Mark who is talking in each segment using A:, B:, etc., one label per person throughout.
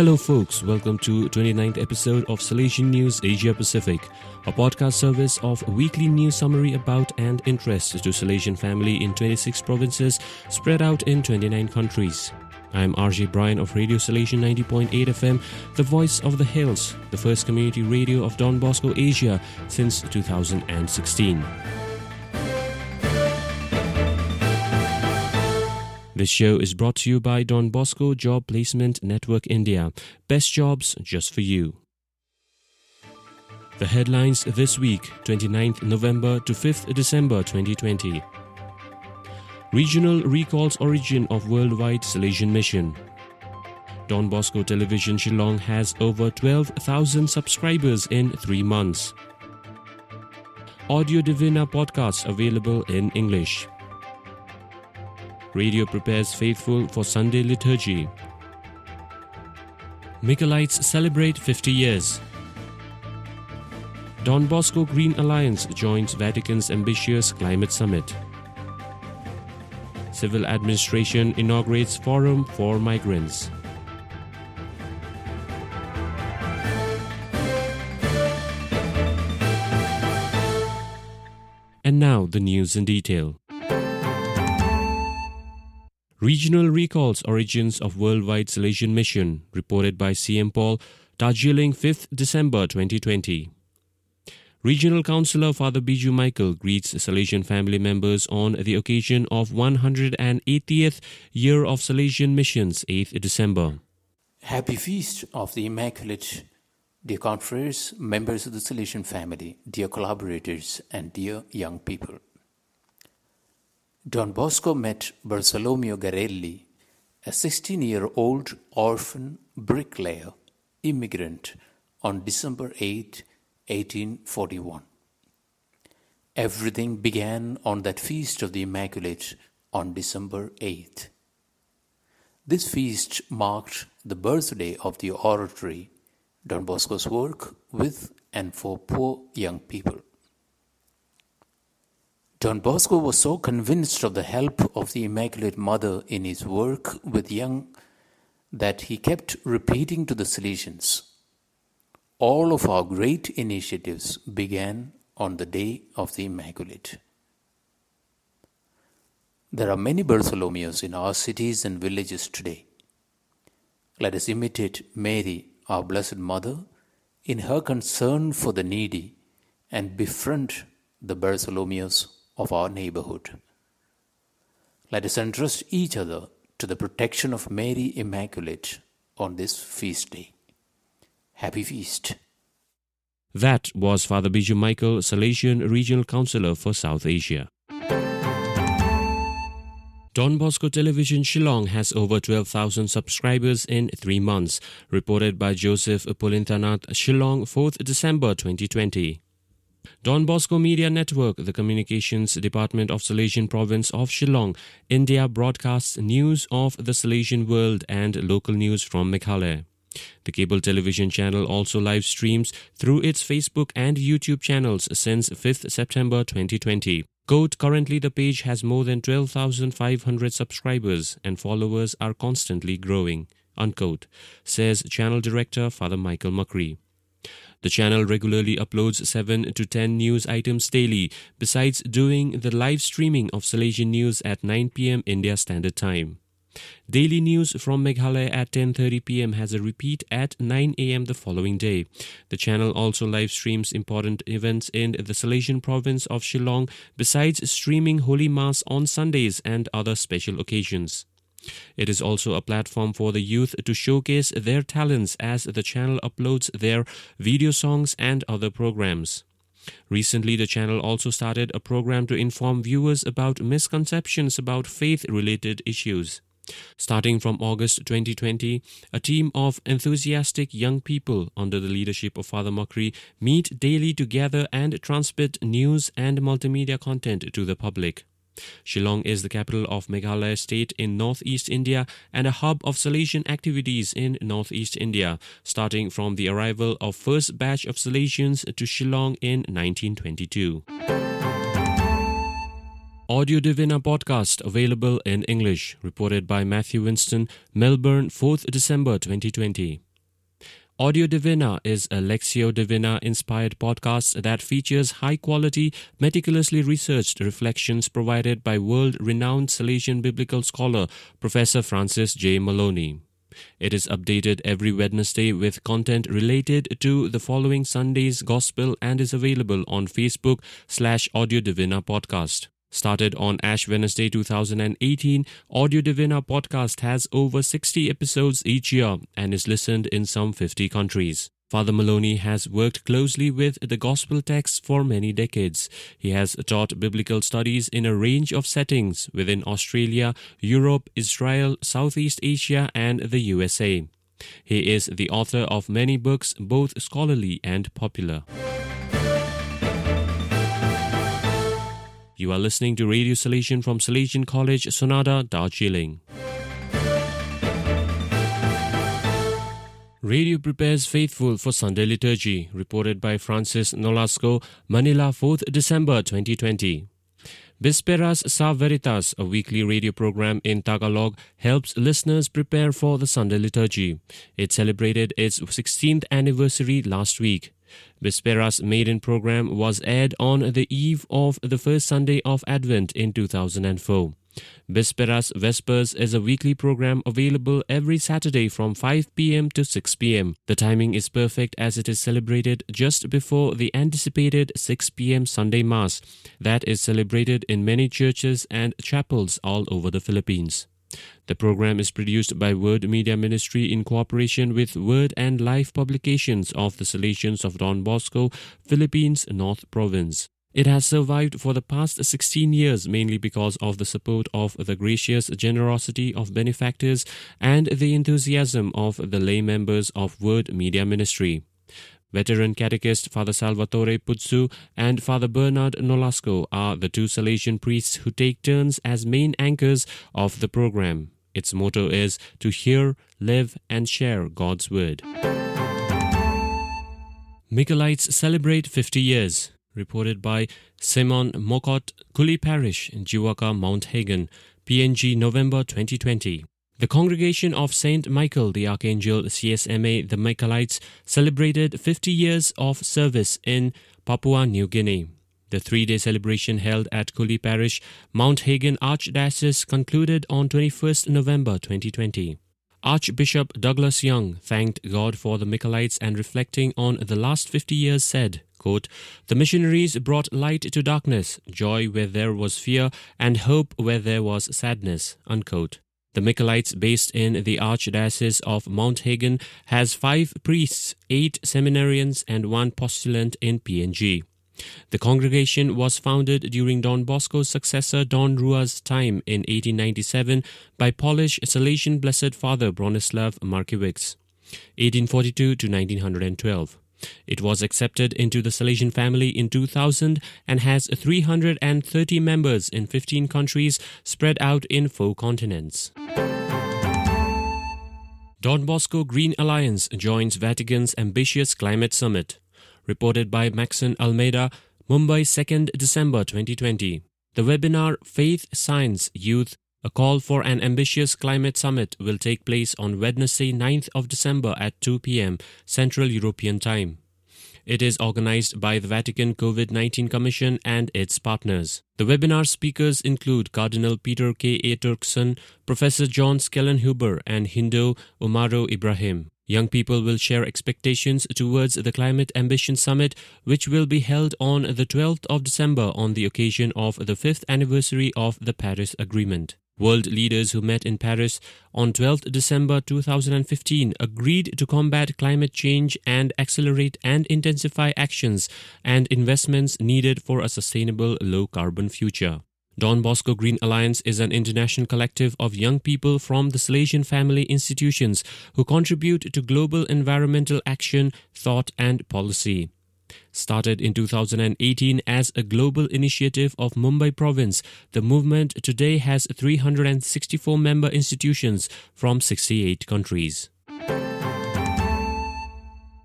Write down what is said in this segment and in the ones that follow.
A: Hello, folks. Welcome to 29th episode of Salesian News Asia Pacific, a podcast service of weekly news summary about and interest to Salesian family in 26 provinces spread out in 29 countries. I'm RJ Bryan of Radio Salesian 90.8 FM, the voice of the hills, the first community radio of Don Bosco Asia since 2016. This show is brought to you by Don Bosco Job Placement Network India. Best jobs just for you. The headlines this week, 29th November to 5th December 2020. Regional recalls origin of worldwide Salesian mission. Don Bosco Television Shillong has over 12,000 subscribers in three months. Audio Divina podcast available in English. Radio prepares faithful for Sunday liturgy. Michaelites celebrate 50 years. Don Bosco Green Alliance joins Vatican's ambitious climate summit. Civil Administration inaugurates Forum for Migrants. And now the news in detail. Regional recalls origins of worldwide Salesian mission, reported by CM Paul, Darjeeling, 5th December 2020. Regional Councillor Father Biju Michael greets Salesian family members on the occasion of 180th year of Salesian missions, 8th December.
B: Happy Feast of the Immaculate, dear confreres, members of the Salesian family, dear collaborators, and dear young people. Don Bosco met Bartolomeo Garelli, a 16 year old orphan bricklayer immigrant, on December 8, 1841. Everything began on that feast of the Immaculate on December 8th. This feast marked the birthday of the oratory, Don Bosco's work with and for poor young people. Don Bosco was so convinced of the help of the Immaculate Mother in his work with young that he kept repeating to the Salesians, All of our great initiatives began on the day of the Immaculate. There are many Bartholomews in our cities and villages today. Let us imitate Mary, our Blessed Mother, in her concern for the needy and befriend the Bartholomews of our neighborhood. Let us entrust each other to the protection of Mary Immaculate on this feast day. Happy Feast.
A: That was Father Biju Michael, Salesian Regional Councillor for South Asia. Don Bosco Television Shillong has over 12,000 subscribers in three months, reported by Joseph Pulinthanath, Shillong, 4th December 2020. Don Bosco Media Network, the communications department of Salesian province of Shillong, India broadcasts news of the Salesian world and local news from Meghalaya. The cable television channel also live streams through its Facebook and YouTube channels since 5th September 2020. Quote, currently the page has more than 12,500 subscribers and followers are constantly growing, unquote, says channel director Father Michael Macri. The channel regularly uploads 7 to 10 news items daily, besides doing the live streaming of Salesian news at 9 pm India Standard Time. Daily news from Meghalaya at 10:30 p.m. has a repeat at 9 a.m. the following day. The channel also live streams important events in the Salesian province of Shillong besides streaming Holy Mass on Sundays and other special occasions. It is also a platform for the youth to showcase their talents as the channel uploads their video songs and other programs. Recently, the channel also started a program to inform viewers about misconceptions about faith related issues. Starting from August 2020, a team of enthusiastic young people under the leadership of Father Macri meet daily to gather and transmit news and multimedia content to the public. Shillong is the capital of Meghalaya state in northeast India and a hub of Salesian activities in northeast India, starting from the arrival of first batch of Salesians to Shillong in 1922. Audio Divina podcast available in English, reported by Matthew Winston, Melbourne, 4th December 2020. Audio Divina is a Lectio Divina inspired podcast that features high quality, meticulously researched reflections provided by world renowned Salesian biblical scholar Professor Francis J. Moloney. It is updated every Wednesday with content related to the following Sunday's gospel and is available on Facebook slash Audio Divina Podcast. Started on Ash Wednesday 2018, Audio Divina podcast has over 60 episodes each year and is listened in some 50 countries. Father Moloney has worked closely with the gospel texts for many decades. He has taught biblical studies in a range of settings within Australia, Europe, Israel, Southeast Asia, and the USA. He is the author of many books, both scholarly and popular. You are listening to Radio Salesian from Salesian College, Sonada, Darjeeling. Radio prepares faithful for Sunday liturgy, reported by Francis Nolasco, Manila, 4th December 2020. Bisperas Sa Veritas, a weekly radio program in Tagalog, helps listeners prepare for the Sunday liturgy. It celebrated its 16th anniversary last week. Bisperas maiden program was aired on the eve of the first Sunday of Advent in 2004. Bisperas Vespers is a weekly program available every Saturday from 5 p.m. to 6 p.m. The timing is perfect as it is celebrated just before the anticipated 6 p.m. Sunday Mass that is celebrated in many churches and chapels all over the Philippines. The program is produced by Word Media Ministry in cooperation with Word and Life Publications of the Salesians of Don Bosco, Philippines North Province. It has survived for the past 16 years mainly because of the support of the gracious generosity of benefactors and the enthusiasm of the lay members of Word Media Ministry. Veteran catechist Father Salvatore Putzu and Father Bernard Nolasco are the two Salesian priests who take turns as main anchors of the program. Its motto is to hear, live, and share God's Word. Michaelites celebrate 50 years, reported by Simon Mokot, Kuli Parish, Jiwaka, Mount Hagen, PNG, November 2020. The congregation of Saint Michael the Archangel CSMA the Michaelites celebrated 50 years of service in Papua New Guinea. The three day celebration held at Kuli Parish, Mount Hagen Archdiocese concluded on 21st November 2020. Archbishop Douglas Young thanked God for the Michaelites and reflecting on the last 50 years said, quote, The missionaries brought light to darkness, joy where there was fear, and hope where there was sadness. Unquote. The Michaelites, based in the Archdiocese of Mount Hagen, has five priests, eight seminarians, and one postulant in PNG. The congregation was founded during Don Bosco's successor Don Rua's time in 1897 by Polish Salesian Blessed Father Bronislaw Markiewicz, 1842 to 1912. It was accepted into the Salesian family in 2000 and has 330 members in 15 countries spread out in four continents. Don Bosco Green Alliance joins Vatican's ambitious climate summit. Reported by Maxon Almeida, Mumbai 2nd December 2020. The webinar Faith, Science, Youth, a call for an ambitious climate summit will take place on Wednesday 9th of December at 2 p.m. Central European Time. It is organized by the Vatican COVID 19 Commission and its partners. The webinar speakers include Cardinal Peter K. A. Turkson, Professor John Schellnhuber, and Hindou Oumarou Ibrahim. Young people will share expectations towards the Climate Ambition Summit, which will be held on the 12th of December on the occasion of the fifth anniversary of the Paris Agreement. World leaders who met in Paris on 12 December 2015 agreed to combat climate change and accelerate and intensify actions and investments needed for a sustainable low carbon future. Don Bosco Green Alliance is an international collective of young people from the Salesian family institutions who contribute to global environmental action, thought, and policy. Started in 2018 as a global initiative of Mumbai province, the movement today has 364 member institutions from 68 countries.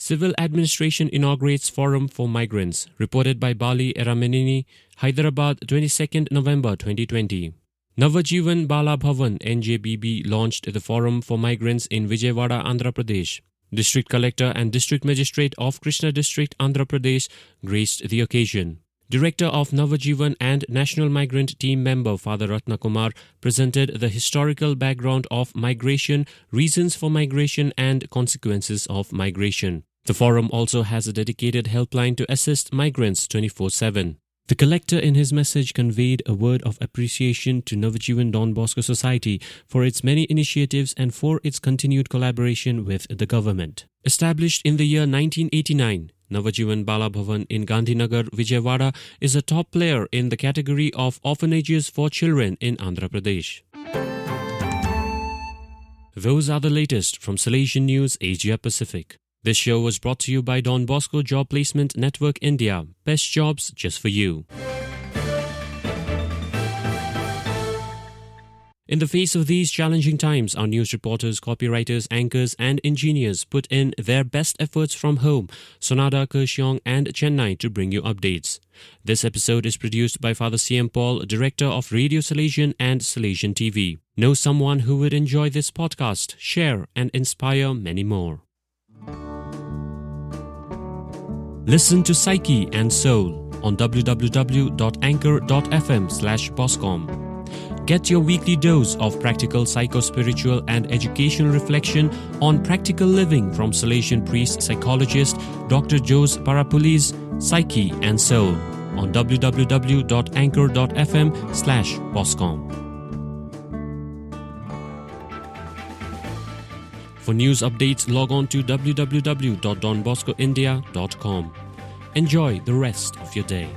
A: Civil Administration inaugurates Forum for Migrants, reported by Bali Eramenini, Hyderabad, 22nd November 2020. Navajivan Bala Bhavan NJBB launched the Forum for Migrants in Vijayawada, Andhra Pradesh. District Collector and District Magistrate of Krishna District, Andhra Pradesh, graced the occasion. Director of Navajivan and National Migrant Team member Father Ratna Kumar presented the historical background of migration, reasons for migration, and consequences of migration. The forum also has a dedicated helpline to assist migrants 24 7. The collector in his message conveyed a word of appreciation to Navajivan Don Bosco Society for its many initiatives and for its continued collaboration with the government. Established in the year 1989, Navajivan Balabhavan in Gandhinagar, Vijayawada is a top player in the category of orphanages for children in Andhra Pradesh. Those are the latest from Salesian News Asia Pacific. This show was brought to you by Don Bosco Job Placement Network India. Best jobs just for you. In the face of these challenging times, our news reporters, copywriters, anchors, and engineers put in their best efforts from home, Sonada, Kurseong, and Chennai to bring you updates. This episode is produced by Father CM Paul, Director of Radio Salesian and Salesian TV. Know someone who would enjoy this podcast, share, and inspire many more. Listen to Psyche and Soul on www.anchor.fm slash boscom. Get your weekly dose of practical psycho-spiritual and educational reflection on practical living from Salesian priest psychologist Dr. Jose Parapulis, Psyche and Soul on www.anchor.fm slash boscom. For news updates, log on to www.donboscoindia.com. Enjoy the rest of your day.